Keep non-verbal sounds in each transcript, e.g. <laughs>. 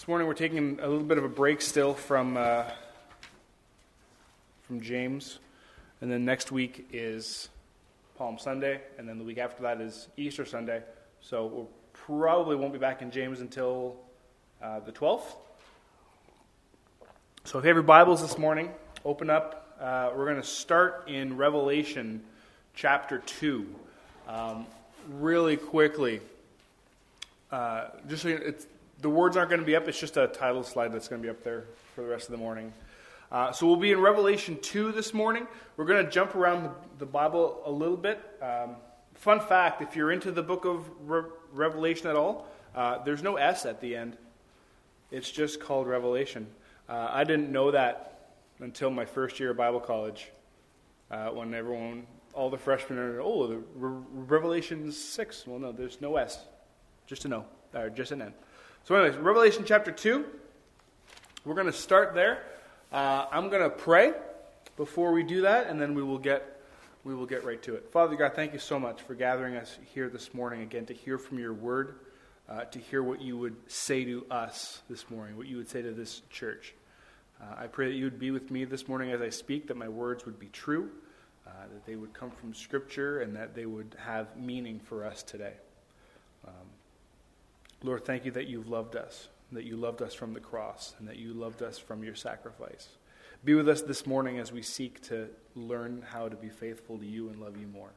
This morning we're taking a little bit of a break still from uh, from James, and then next week is Palm Sunday, and then the week after that is Easter Sunday. So we probably won't be back in James until uh, the 12th. So if you have your Bibles this morning, open up. Uh, we're going to start in Revelation chapter 2. Um, really quickly, uh, just so you know, it's, the words aren't going to be up. It's just a title slide that's going to be up there for the rest of the morning. Uh, so we'll be in Revelation 2 this morning. We're going to jump around the, Bible a little bit. Um, fun fact if you're into the book of Re- Revelation at all, uh, there's no S at the end. It's just called Revelation. Uh, I didn't know that until my first year of Bible college uh, when everyone, all the freshmen are, oh, the Re- Revelation 6. Well, no, there's no S. Just an O, or just an N. So, anyways, Revelation chapter 2. We're going to start there. Uh, I'm going to pray before we do that, and then we will get we will get right to it. Father God, thank you so much for gathering us here this morning again to hear from your word, uh, to hear what you would say to us this morning, what you would say to this church. Uh, I pray that you would be with me this morning as I speak, that my words would be true, uh, that they would come from Scripture, and that they would have meaning for us today. Lord, thank you that you've loved us, that you loved us from the cross, and that you loved us from your sacrifice. Be with us this morning as we seek to learn how to be faithful to you and love you more,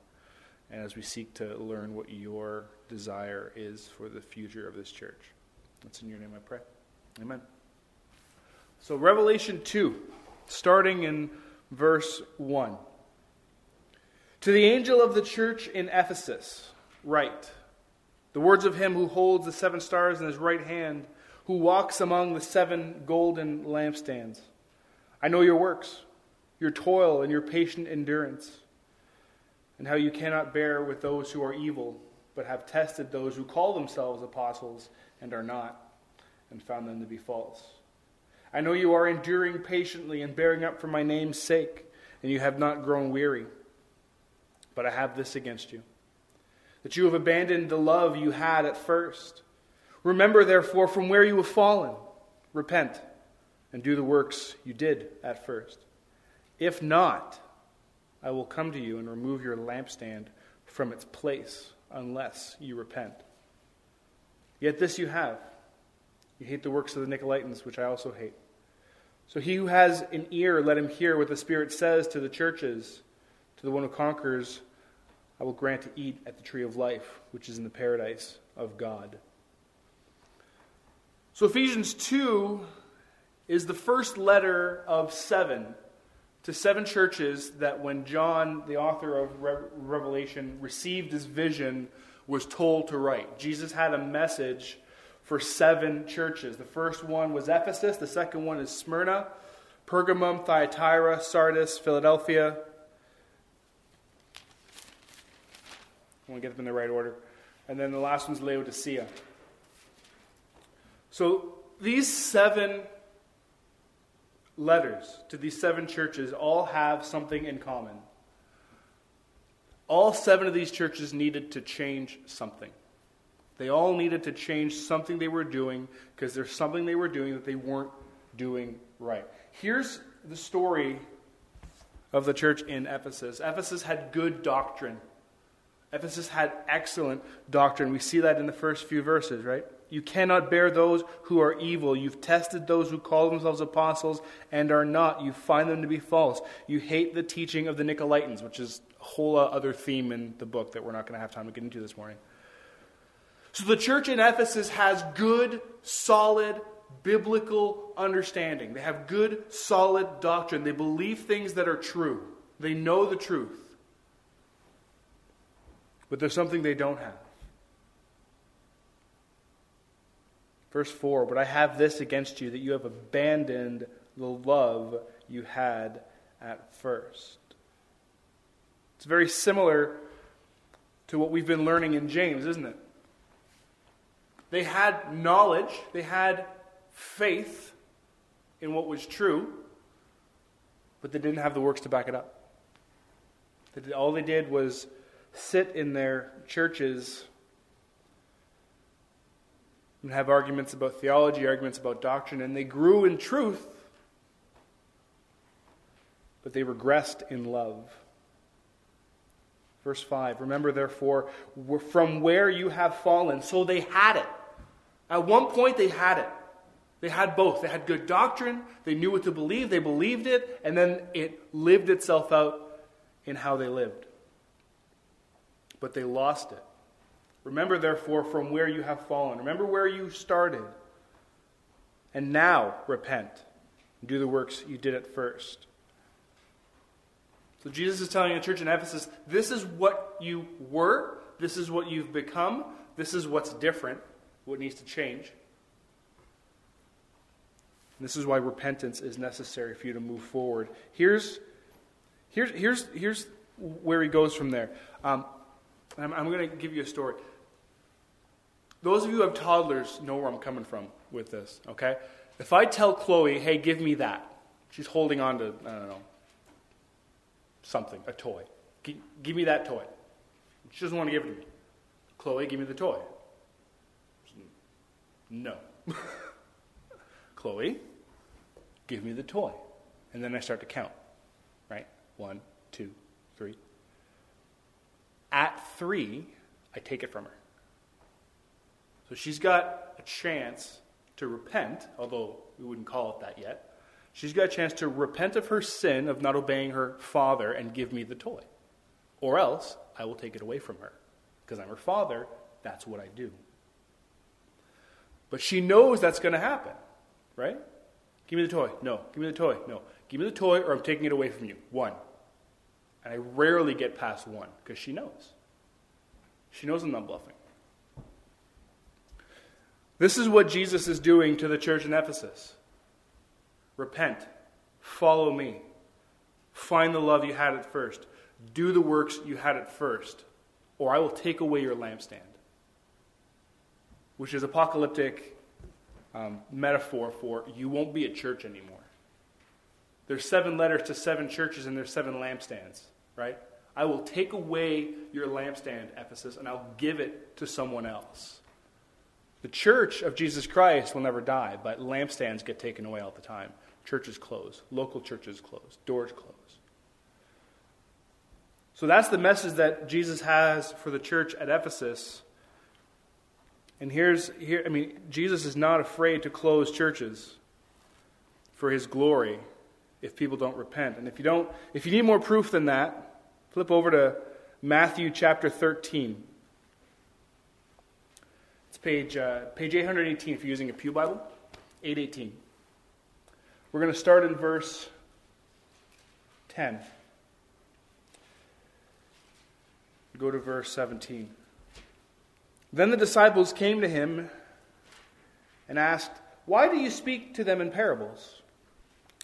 and as we seek to learn what your desire is for the future of this church. That's in your name I pray. Amen. So, Revelation 2, starting in verse 1. To the angel of the church in Ephesus, write the words of him who holds the seven stars in his right hand, who walks among the seven golden lampstands. I know your works, your toil, and your patient endurance, and how you cannot bear with those who are evil, but have tested those who call themselves apostles and are not, and found them to be false. I know you are enduring patiently and bearing up for my name's sake, and you have not grown weary. But I have this against you that you have abandoned the love you had at first. Remember, therefore, from where you have fallen, repent and do the works you did at first. If not, I will come to you and remove your lampstand from its place unless you repent. Yet this you have. You hate the works of the Nicolaitans, which I also hate. So he who has an ear, let him hear what the Spirit says to the churches. To the one who conquers, I will grant to eat at the tree of life, which is in the paradise of God. So, Ephesians 2 is the first letter of seven to seven churches that when John, the author of Re- Revelation, received his vision, was told to write. Jesus had a message for seven churches. The first one was Ephesus, the second one is Smyrna, Pergamum, Thyatira, Sardis, Philadelphia, want to get them in the right order. And then the last one's Laodicea. So these seven letters to these seven churches all have something in common. All seven of these churches needed to change something. They all needed to change something they were doing because there's something they were doing that they weren't doing right. Here's the story of the church in Ephesus Ephesus had good doctrine. Ephesus had excellent doctrine. We see that in the first few verses, right? You cannot bear those who are evil. You've tested those who call themselves apostles and are not. You find them to be false. You hate the teaching of the Nicolaitans, which is a whole other theme in the book that we're not going to have time to get into this morning. So the church in Ephesus has good, solid, biblical understanding. They have good, solid doctrine. They believe things that are true, they know the truth. But there's something they don't have. Verse 4 But I have this against you, that you have abandoned the love you had at first. It's very similar to what we've been learning in James, isn't it? They had knowledge, they had faith in what was true, but they didn't have the works to back it up. All they did was sit in their churches and have arguments about theology, arguments about doctrine, and they grew in truth, but they regressed in love. Verse 5 Remember, therefore, from where you have fallen. So they had it. At one point, they had it. They had both. They had good doctrine, they knew what to believe, they believed it, and then it lived itself out in how they lived. But they lost it. Remember, therefore, from where you have fallen. Remember where you started. And now repent. And do the works you did at first. So Jesus is telling the church in Ephesus this is what you were, this is what you've become, this is what's different, what needs to change. This is why repentance is necessary for you to move forward. Here's, here's, here's, here's where he goes from there. Um, I'm, I'm going to give you a story. Those of you who have toddlers know where I'm coming from with this, okay? If I tell Chloe, hey, give me that, she's holding on to, I don't know, something, a toy. G- give me that toy. She doesn't want to give it to me. Chloe, give me the toy. No. <laughs> Chloe, give me the toy. And then I start to count, right? One, two, three. At three, I take it from her. So she's got a chance to repent, although we wouldn't call it that yet. She's got a chance to repent of her sin of not obeying her father and give me the toy. Or else, I will take it away from her. Because I'm her father, that's what I do. But she knows that's going to happen, right? Give me the toy. No. Give me the toy. No. Give me the toy or I'm taking it away from you. One. And I rarely get past one because she knows. She knows I'm not bluffing. This is what Jesus is doing to the church in Ephesus. Repent. Follow me. Find the love you had at first. Do the works you had at first, or I will take away your lampstand. Which is apocalyptic um, metaphor for you won't be a church anymore. There's seven letters to seven churches and there's seven lampstands, right? I will take away your lampstand, Ephesus, and I'll give it to someone else. The church of Jesus Christ will never die, but lampstands get taken away all the time. Churches close, local churches close, doors close. So that's the message that Jesus has for the church at Ephesus. And here's here I mean Jesus is not afraid to close churches for his glory if people don't repent. And if you don't if you need more proof than that, flip over to Matthew chapter 13. It's page uh, page 818 if you're using a Pew Bible. 818. We're going to start in verse 10. Go to verse 17. Then the disciples came to him and asked, Why do you speak to them in parables?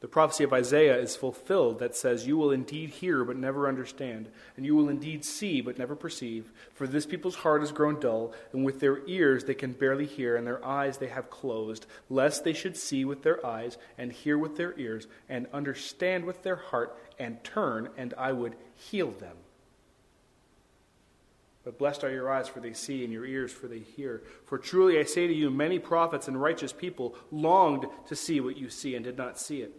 the prophecy of Isaiah is fulfilled that says, You will indeed hear, but never understand, and you will indeed see, but never perceive. For this people's heart has grown dull, and with their ears they can barely hear, and their eyes they have closed, lest they should see with their eyes, and hear with their ears, and understand with their heart, and turn, and I would heal them. But blessed are your eyes, for they see, and your ears, for they hear. For truly I say to you, many prophets and righteous people longed to see what you see, and did not see it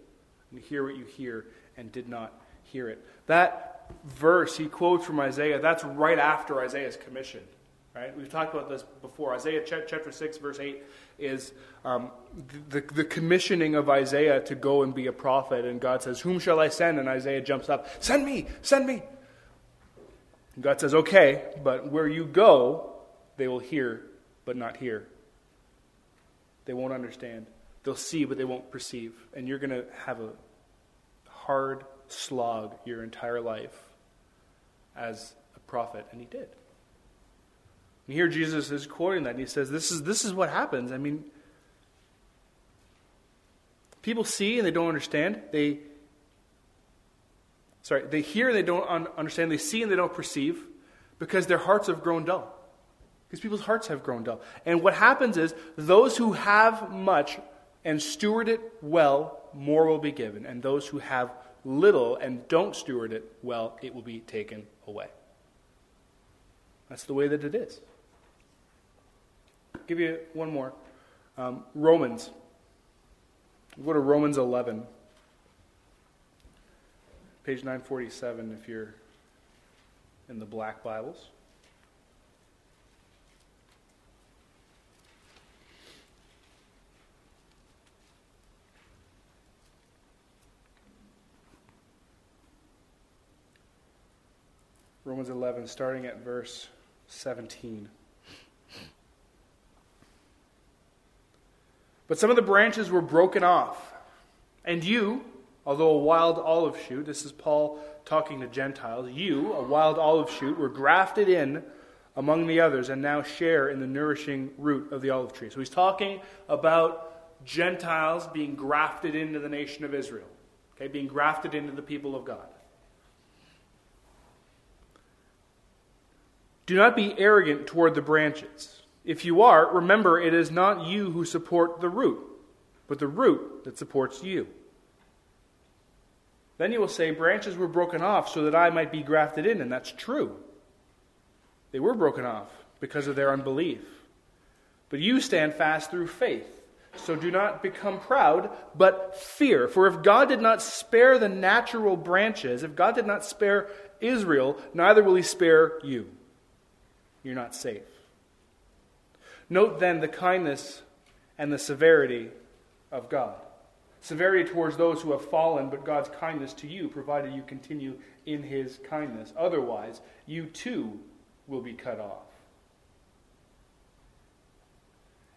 and hear what you hear and did not hear it. That verse he quotes from Isaiah, that's right after Isaiah's commission. Right? We've talked about this before. Isaiah chapter 6, verse 8 is um, the, the commissioning of Isaiah to go and be a prophet. And God says, Whom shall I send? And Isaiah jumps up, Send me, send me. And God says, Okay, but where you go, they will hear, but not hear. They won't understand. They'll see, but they won't perceive. And you're going to have a hard slog your entire life as a prophet. And he did. And here Jesus is quoting that. And he says, this is, this is what happens. I mean, People see and they don't understand. They sorry, they hear and they don't un- understand. They see and they don't perceive because their hearts have grown dull. Because people's hearts have grown dull. And what happens is those who have much and steward it well, more will be given. And those who have little and don't steward it well, it will be taken away. That's the way that it is. I'll give you one more. Um, Romans. We'll go to Romans 11, page 947 if you're in the black Bibles. Romans 11, starting at verse 17. But some of the branches were broken off. And you, although a wild olive shoot, this is Paul talking to Gentiles, you, a wild olive shoot, were grafted in among the others and now share in the nourishing root of the olive tree. So he's talking about Gentiles being grafted into the nation of Israel, okay, being grafted into the people of God. Do not be arrogant toward the branches. If you are, remember it is not you who support the root, but the root that supports you. Then you will say, Branches were broken off so that I might be grafted in, and that's true. They were broken off because of their unbelief. But you stand fast through faith. So do not become proud, but fear. For if God did not spare the natural branches, if God did not spare Israel, neither will he spare you you're not safe. Note then the kindness and the severity of God. Severity towards those who have fallen, but God's kindness to you, provided you continue in his kindness. Otherwise, you too will be cut off.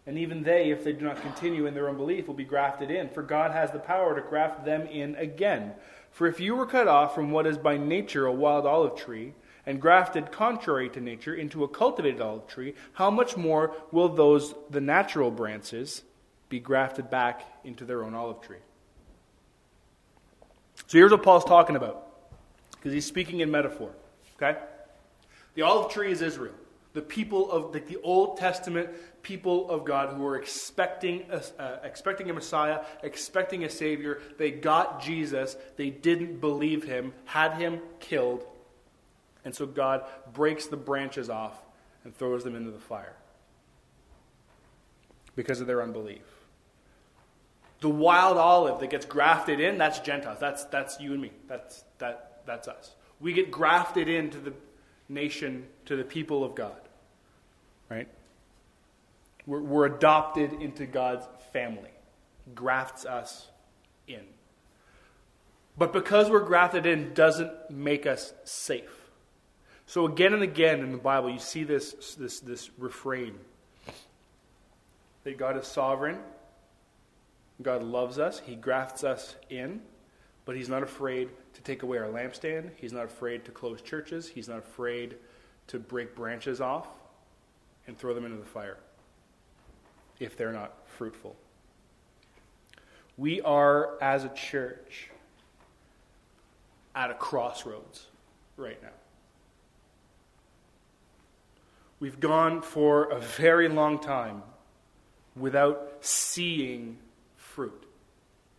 And even they, if they do not continue in their unbelief, will be grafted in, for God has the power to graft them in again. For if you were cut off from what is by nature a wild olive tree, and grafted contrary to nature into a cultivated olive tree, how much more will those, the natural branches, be grafted back into their own olive tree? So here's what Paul's talking about, because he's speaking in metaphor. Okay? The olive tree is Israel, the people of the, the Old Testament people of God who were expecting a, uh, expecting a Messiah, expecting a Savior. They got Jesus, they didn't believe him, had him killed, and so God breaks the branches off and throws them into the fire because of their unbelief. The wild olive that gets grafted in, that's Gentiles. That's, that's you and me. That's, that, that's us. We get grafted into the nation, to the people of God. Right? We're, we're adopted into God's family. grafts us in. But because we're grafted in doesn't make us safe. So again and again in the Bible, you see this, this, this refrain that God is sovereign, God loves us, He grafts us in, but He's not afraid to take away our lampstand. He's not afraid to close churches. He's not afraid to break branches off and throw them into the fire if they're not fruitful. We are, as a church, at a crossroads right now. We've gone for a very long time without seeing fruit,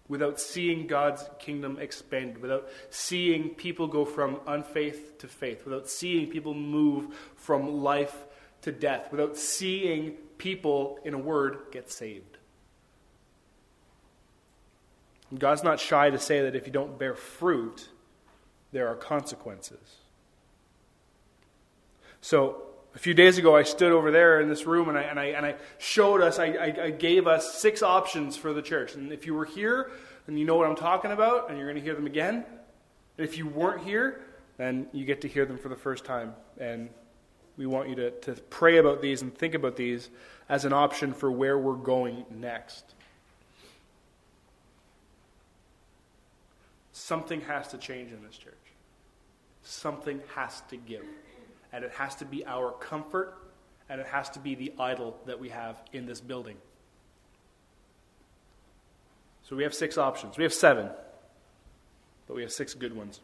without seeing God's kingdom expanded, without seeing people go from unfaith to faith, without seeing people move from life to death, without seeing people, in a word, get saved. God's not shy to say that if you don't bear fruit, there are consequences. So, a few days ago, I stood over there in this room and I, and I, and I showed us, I, I, I gave us six options for the church. And if you were here, then you know what I'm talking about, and you're going to hear them again. And if you weren't here, then you get to hear them for the first time. And we want you to, to pray about these and think about these as an option for where we're going next. Something has to change in this church. Something has to give and it has to be our comfort, and it has to be the idol that we have in this building. So we have six options. We have seven, but we have six good ones.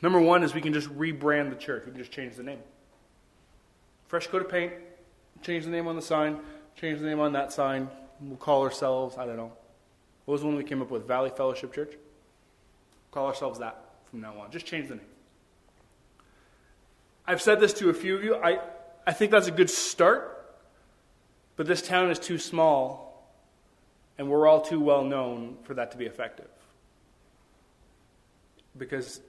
Number one is we can just rebrand the church. We can just change the name. Fresh coat of paint, change the name on the sign, change the name on that sign. We'll call ourselves, I don't know. What was the one we came up with? Valley Fellowship Church? Call ourselves that from now on. Just change the name. I've said this to a few of you. I, I think that's a good start, but this town is too small, and we're all too well known for that to be effective. Because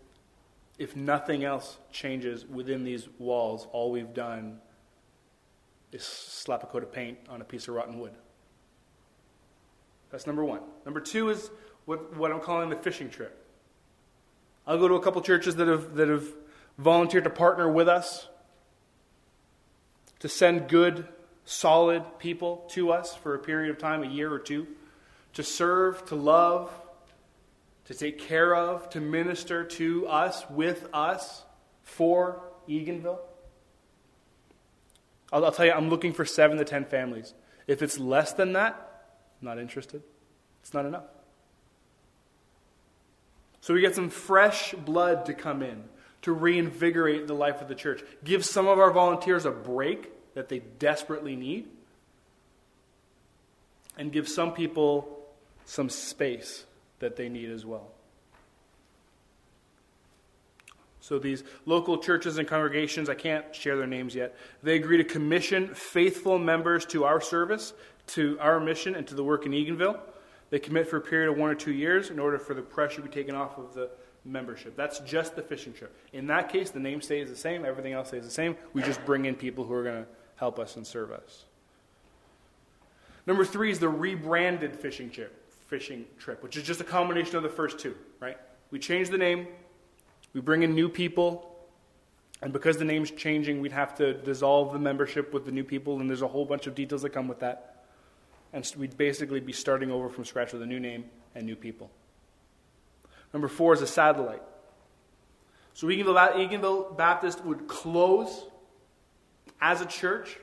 if nothing else changes within these walls, all we've done is slap a coat of paint on a piece of rotten wood. That's number one. Number two is what, what I'm calling the fishing trip. I'll go to a couple churches that have, that have volunteered to partner with us to send good, solid people to us for a period of time, a year or two, to serve, to love, to take care of, to minister to us, with us, for Eganville. I'll, I'll, tell you, I'm looking for seven to ten families. If it's less than that, I'm not interested. It's not enough. So we get some fresh blood to come in to reinvigorate the life of the church. Give some of our volunteers a break that they desperately need, and give some people some space that they need as well. So these local churches and congregations, I can't share their names yet, they agree to commission faithful members to our service, to our mission, and to the work in Eganville. They commit for a period of one or two years in order for the pressure to be taken off of the membership. That's just the fishing trip. In that case, the name stays the same, everything else stays the same. We just bring in people who are going to help us and serve us. Number three is the rebranded fishing trip fishing trip, which is just a combination of the first two, right? We change the name, we bring in new people, and because the name's changing, we'd have to dissolve the membership with the new people, and there's a whole bunch of details that come with that. And we'd basically be starting over from scratch with a new name and new people. Number four is a satellite. So Eganville, Baptist would close as a church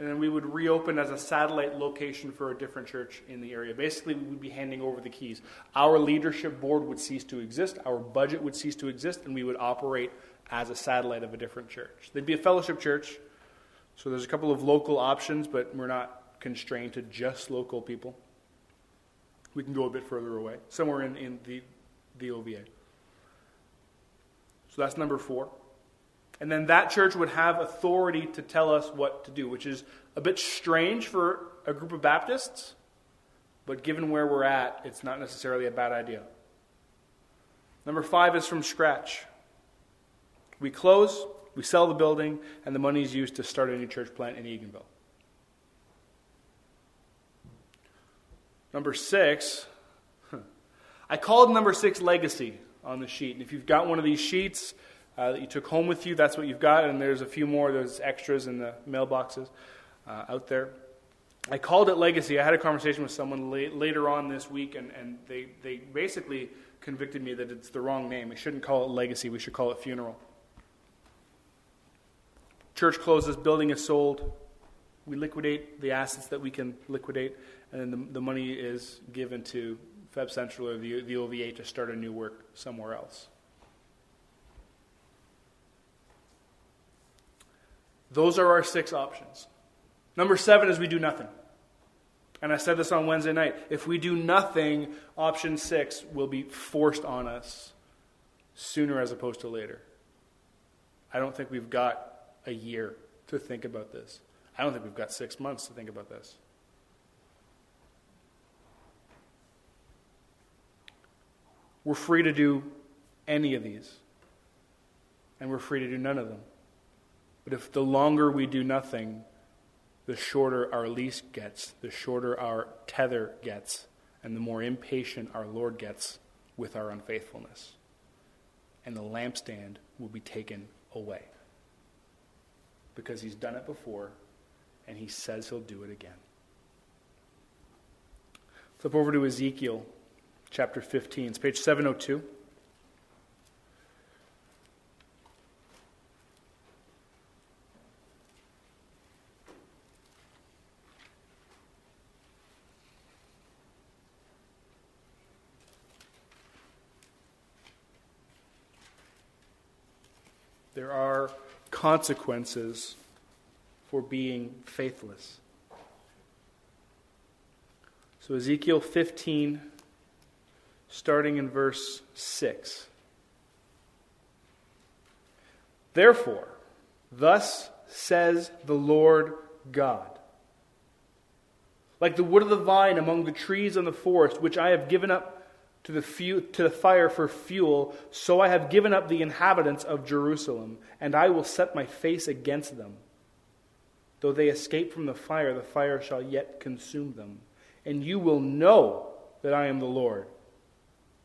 and then we would reopen as a satellite location for a different church in the area. Basically, we would be handing over the keys. Our leadership board would cease to exist, our budget would cease to exist, and we would operate as a satellite of a different church. They'd be a fellowship church, so there's a couple of local options, but we're not constrained to just local people. We can go a bit further away, somewhere in, in the, the OVA. So that's number four. And then that church would have authority to tell us what to do, which is a bit strange for a group of Baptists, but given where we're at, it's not necessarily a bad idea. Number five is from scratch. We close, we sell the building, and the money is used to start a new church plant in Eganville. Number six, <laughs> I called number six legacy on the sheet. And if you've got one of these sheets, uh, that you took home with you. That's what you've got, and there's a few more. There's extras in the mailboxes uh, out there. I called it legacy. I had a conversation with someone late, later on this week, and, and they, they basically convicted me that it's the wrong name. We shouldn't call it legacy, we should call it funeral. Church closes, building is sold. We liquidate the assets that we can liquidate, and then the, the money is given to FEB Central or the, the OVA to start a new work somewhere else. Those are our six options. Number seven is we do nothing. And I said this on Wednesday night. If we do nothing, option six will be forced on us sooner as opposed to later. I don't think we've got a year to think about this. I don't think we've got six months to think about this. We're free to do any of these, and we're free to do none of them. But if the longer we do nothing, the shorter our lease gets, the shorter our tether gets, and the more impatient our Lord gets with our unfaithfulness. And the lampstand will be taken away. Because he's done it before, and he says he'll do it again. Flip over to Ezekiel chapter 15. It's page 702. There are consequences for being faithless. So, Ezekiel 15, starting in verse 6. Therefore, thus says the Lord God. Like the wood of the vine among the trees in the forest, which I have given up to the, fu- to the fire for fuel, so I have given up the inhabitants of Jerusalem, and I will set my face against them. Though they escape from the fire, the fire shall yet consume them. And you will know that I am the Lord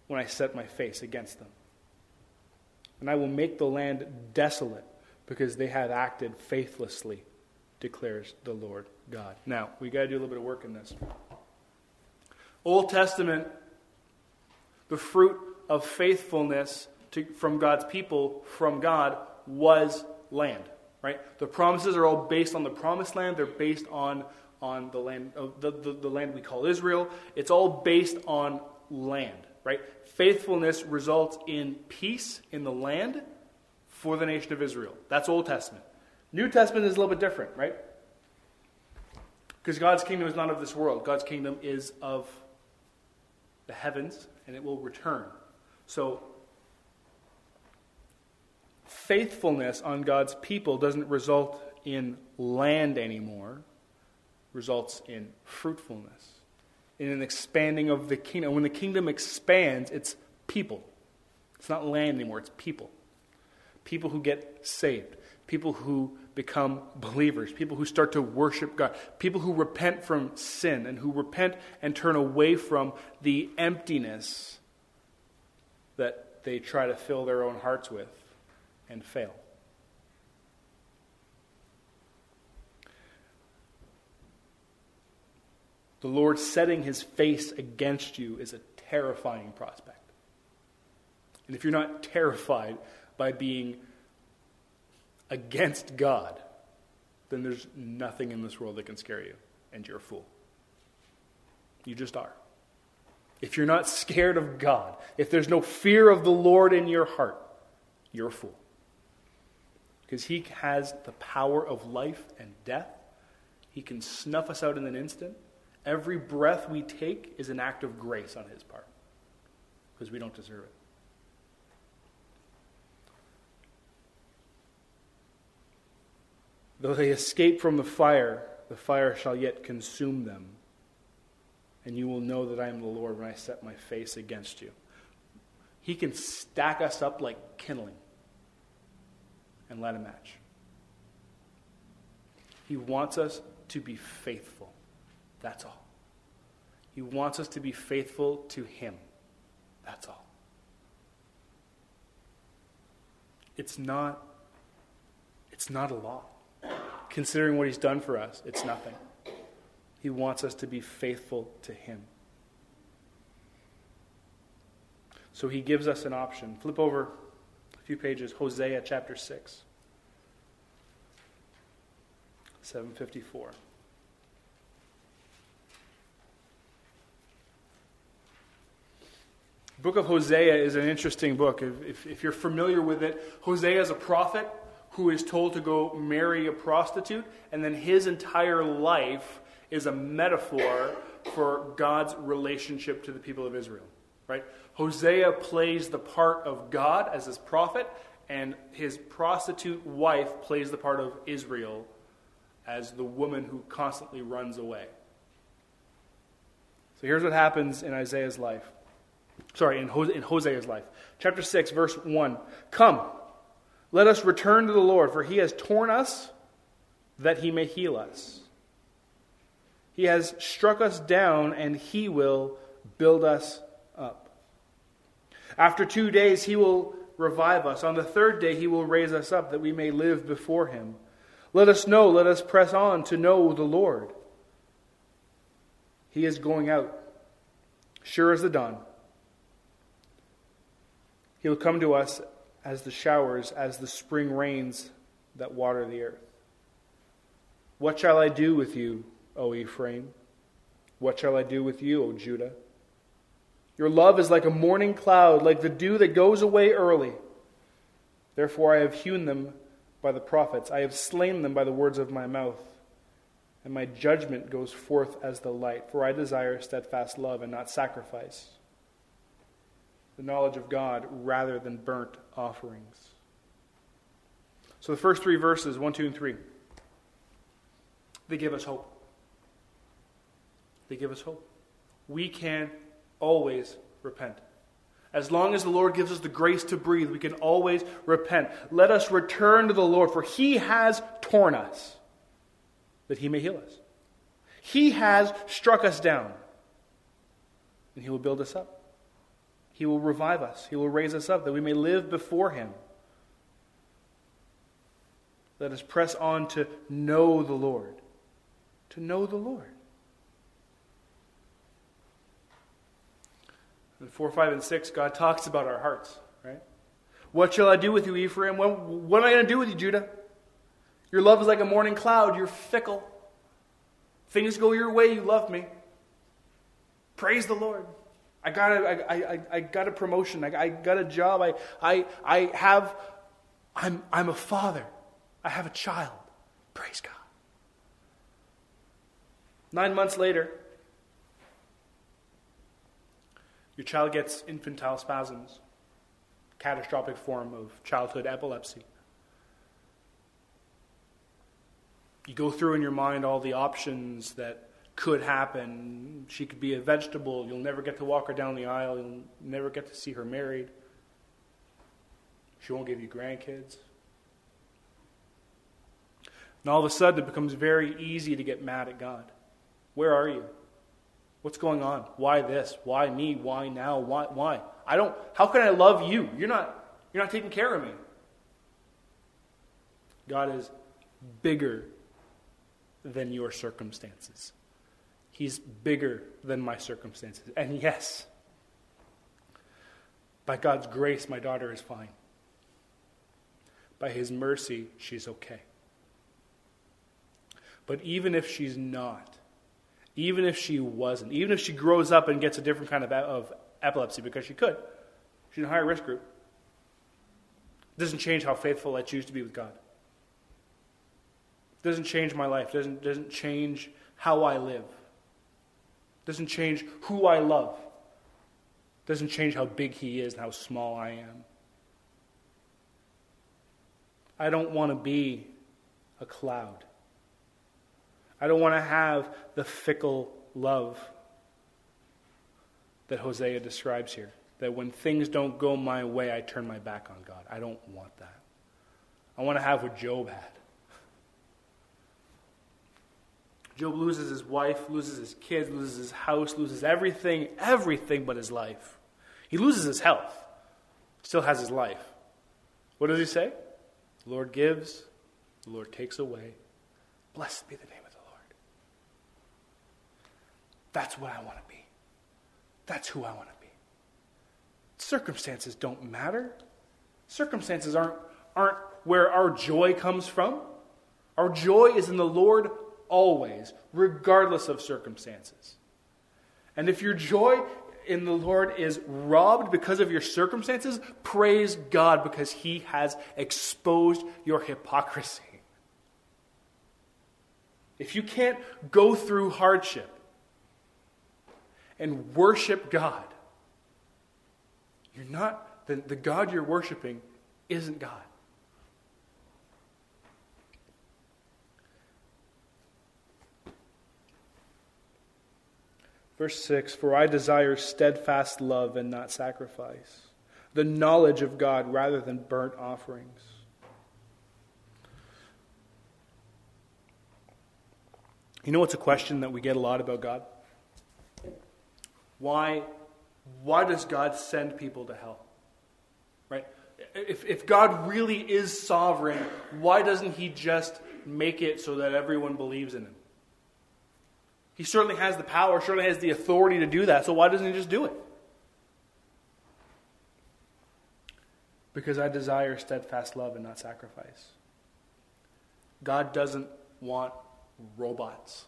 when I set my face against them. And I will make the land desolate because they have acted faithlessly, declares the Lord God. Now, we got to do a little bit of work in this. Old Testament, the fruit of faithfulness to, from God's people, from God, was land. Right? The promises are all based on the promised land. They're based on, on the land uh, the, the, the land we call Israel. It's all based on land. Right? Faithfulness results in peace in the land for the nation of Israel. That's Old Testament. New Testament is a little bit different, right? Because God's kingdom is not of this world. God's kingdom is of the heavens, and it will return. So, faithfulness on God's people doesn't result in land anymore, results in fruitfulness, in an expanding of the kingdom. When the kingdom expands, it's people. It's not land anymore, it's people. People who get saved, people who become believers, people who start to worship God, people who repent from sin and who repent and turn away from the emptiness that they try to fill their own hearts with and fail. The Lord setting his face against you is a terrifying prospect. And if you're not terrified, by being against God, then there's nothing in this world that can scare you, and you're a fool. You just are. If you're not scared of God, if there's no fear of the Lord in your heart, you're a fool. Because He has the power of life and death. He can snuff us out in an instant. Every breath we take is an act of grace on His part because we don't deserve it. Though they escape from the fire, the fire shall yet consume them. And you will know that I am the Lord when I set my face against you. He can stack us up like kindling and light a match. He wants us to be faithful. That's all. He wants us to be faithful to Him. That's all. It's not, it's not a law considering what he's done for us, it's nothing. He wants us to be faithful to him. So he gives us an option. Flip over a few pages, Hosea chapter 6. 754. book of Hosea is an interesting book. If, if, if, you're familiar with it, Hosea is a prophet who is told to go marry a prostitute, and then his entire life is a metaphor for God's relationship to the people of Israel. Right? Hosea plays the part of God as his prophet, and his prostitute wife plays the part of Israel as the woman who constantly runs away. So here's what happens in Isaiah's life. Sorry, in, Hosea's life. Chapter 6, verse 1. Come, let us return to the Lord, for he has torn us that he may heal us. He has struck us down, and he will build us up. After two days, he will revive us. On the third day, he will raise us up, that we may live before him. Let us know, let us press on to know the Lord. He is going out, sure as the dawn. He will come to us as the showers, as the spring rains that water the earth. What shall I do with you, O Ephraim? What shall I do with you, O Judah? Your love is like a morning cloud, like the dew that goes away early. Therefore I have hewn them by the prophets, I have slain them by the words of my mouth. And my judgment goes forth as the light, for I desire steadfast love and not sacrifice, the knowledge of God rather than burnt offerings. So the first three verses, 1, 2, and 3, they give us hope. They give us hope. We can always repent. As long as the Lord gives us the grace to breathe, we can always repent. Let us return to the Lord, for He has torn us that He may heal us. He has struck us down, and He will build us up. He will revive us. He will raise us up that we may live before Him. Let us press on to know the Lord. To know the Lord. In 4, 5, and 6, God talks about our hearts, right? What shall I do with you, Ephraim? What, what am I going to do with you, Judah? Your love is like a morning cloud. You're fickle. Things go your way, you love me. Praise the Lord. I got a, I, I, I got a promotion. I, I got a job. I, I, I have, I'm, I'm a father. I have a child. Praise God. Nine months later, Your child gets infantile spasms, catastrophic form of childhood epilepsy. You go through in your mind all the options that could happen. She could be a vegetable. You'll never get to walk her down the aisle. You'll never get to see her married. She won't give you grandkids. And all of a sudden, it becomes very easy to get mad at God. Where are you? What's going on? Why this? Why me? Why now? Why why? I don't how can I love you? You're not you're not taking care of me. God is bigger than your circumstances. He's bigger than my circumstances. And yes, by God's grace, my daughter is fine. By His mercy, she's okay. But even if she's not, even if she wasn't, even if she grows up and gets a different kind of, of epilepsy, because she could. She's in a higher risk group. It doesn't change how faithful I choose to be with God. It doesn't change my life. It doesn't, doesn't change how I live. It doesn't change who I love. It doesn't change how big He is and how small I am. I don't want to be a cloud. I don't want to have the fickle love that Hosea describes here. That when things don't go my way, I turn my back on God. I don't want that. I want to have what Job had. Job loses his wife, loses his kids, loses his house, loses everything, everything but his life. He loses his health, still has his life. What does he say? The Lord gives, the Lord takes away. Blessed be the name that's what I want to be. That's who I want to be. Circumstances don't matter. Circumstances aren't, aren't where our joy comes from. Our joy is in the Lord always, regardless of circumstances. And if your joy in the Lord is robbed because of your circumstances, praise God because He has exposed your hypocrisy. If you can't go through hardship, and worship God. You're not, the, the God you're worshiping isn't God. Verse 6 For I desire steadfast love and not sacrifice, the knowledge of God rather than burnt offerings. You know what's a question that we get a lot about God? Why, why does God send people to hell? Right? If, if God really is sovereign, why doesn't He just make it so that everyone believes in Him? He certainly has the power, certainly has the authority to do that, so why doesn't He just do it? Because I desire steadfast love and not sacrifice. God doesn't want robots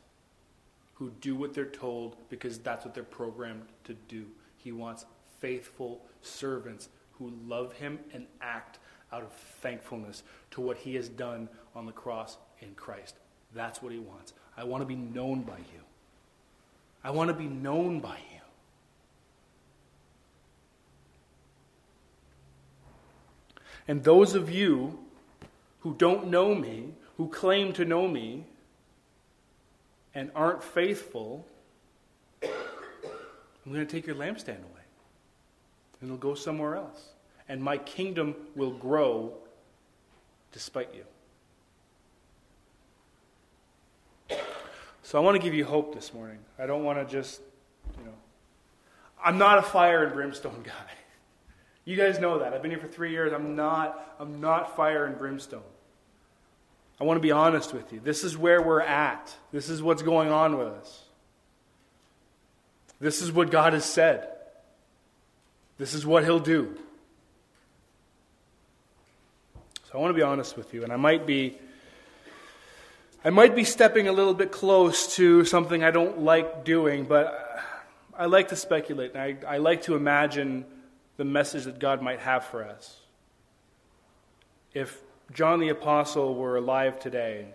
who do what they're told because that's what they're programmed to do. He wants faithful servants who love him and act out of thankfulness to what he has done on the cross in Christ. That's what he wants. I want to be known by you. I want to be known by you. And those of you who don't know me, who claim to know me, and aren't faithful, I'm going to take your lampstand away. And it'll go somewhere else. And my kingdom will grow despite you. So I want to give you hope this morning. I don't want to just, you know, I'm not a fire and brimstone <laughs> guy. You guys know that. I've been here for three years. I'm not, I'm not fire and brimstone. I want to be honest with you. This is where we're at. This is what's going on with us. This is what God has said. This is what He'll do. So I want to be honest with you, and I might be. I might be stepping a little bit close to something I don't like doing, but I like to speculate. I, I like to imagine the message that God might have for us. If John the Apostle were alive today,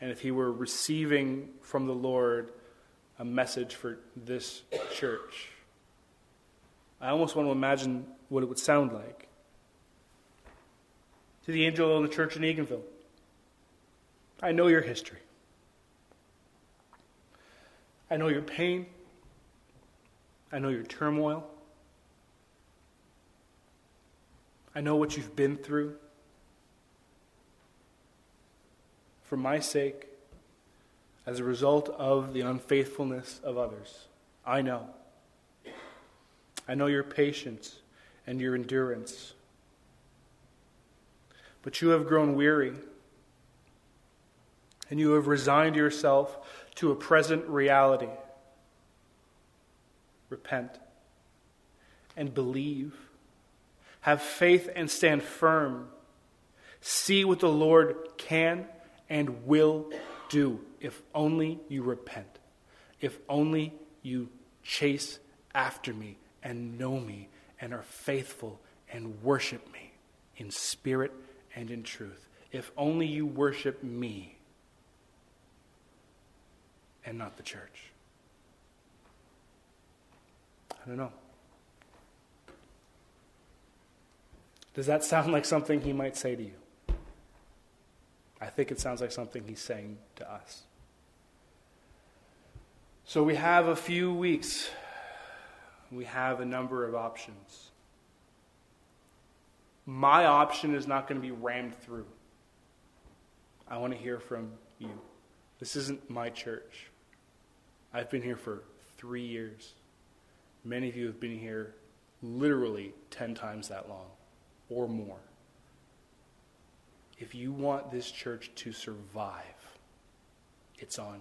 and if he were receiving from the Lord a message for this church, I almost want to imagine what it would sound like. To the angel of the church in Eganville, I know your history. I know your pain. I know your turmoil. I know what you've been through. For my sake, as a result of the unfaithfulness of others, I know. I know your patience and your endurance. But you have grown weary, and you have resigned yourself to a present reality. Repent and believe have faith and stand firm. See what the Lord can and will do if only you repent, if only you chase after me and know me and are faithful and worship me in spirit and in truth. If only you worship me and not the church. I don't know. Does that sound like something he might say to you? I think it sounds like something he's saying to us. So we have a few weeks. We have a number of options. My option is not going to be rammed through. I want to hear from you. This isn't my church. I've been here for three years. Many of you have been here literally 10 times that long or more. If you want this church to survive, it's on.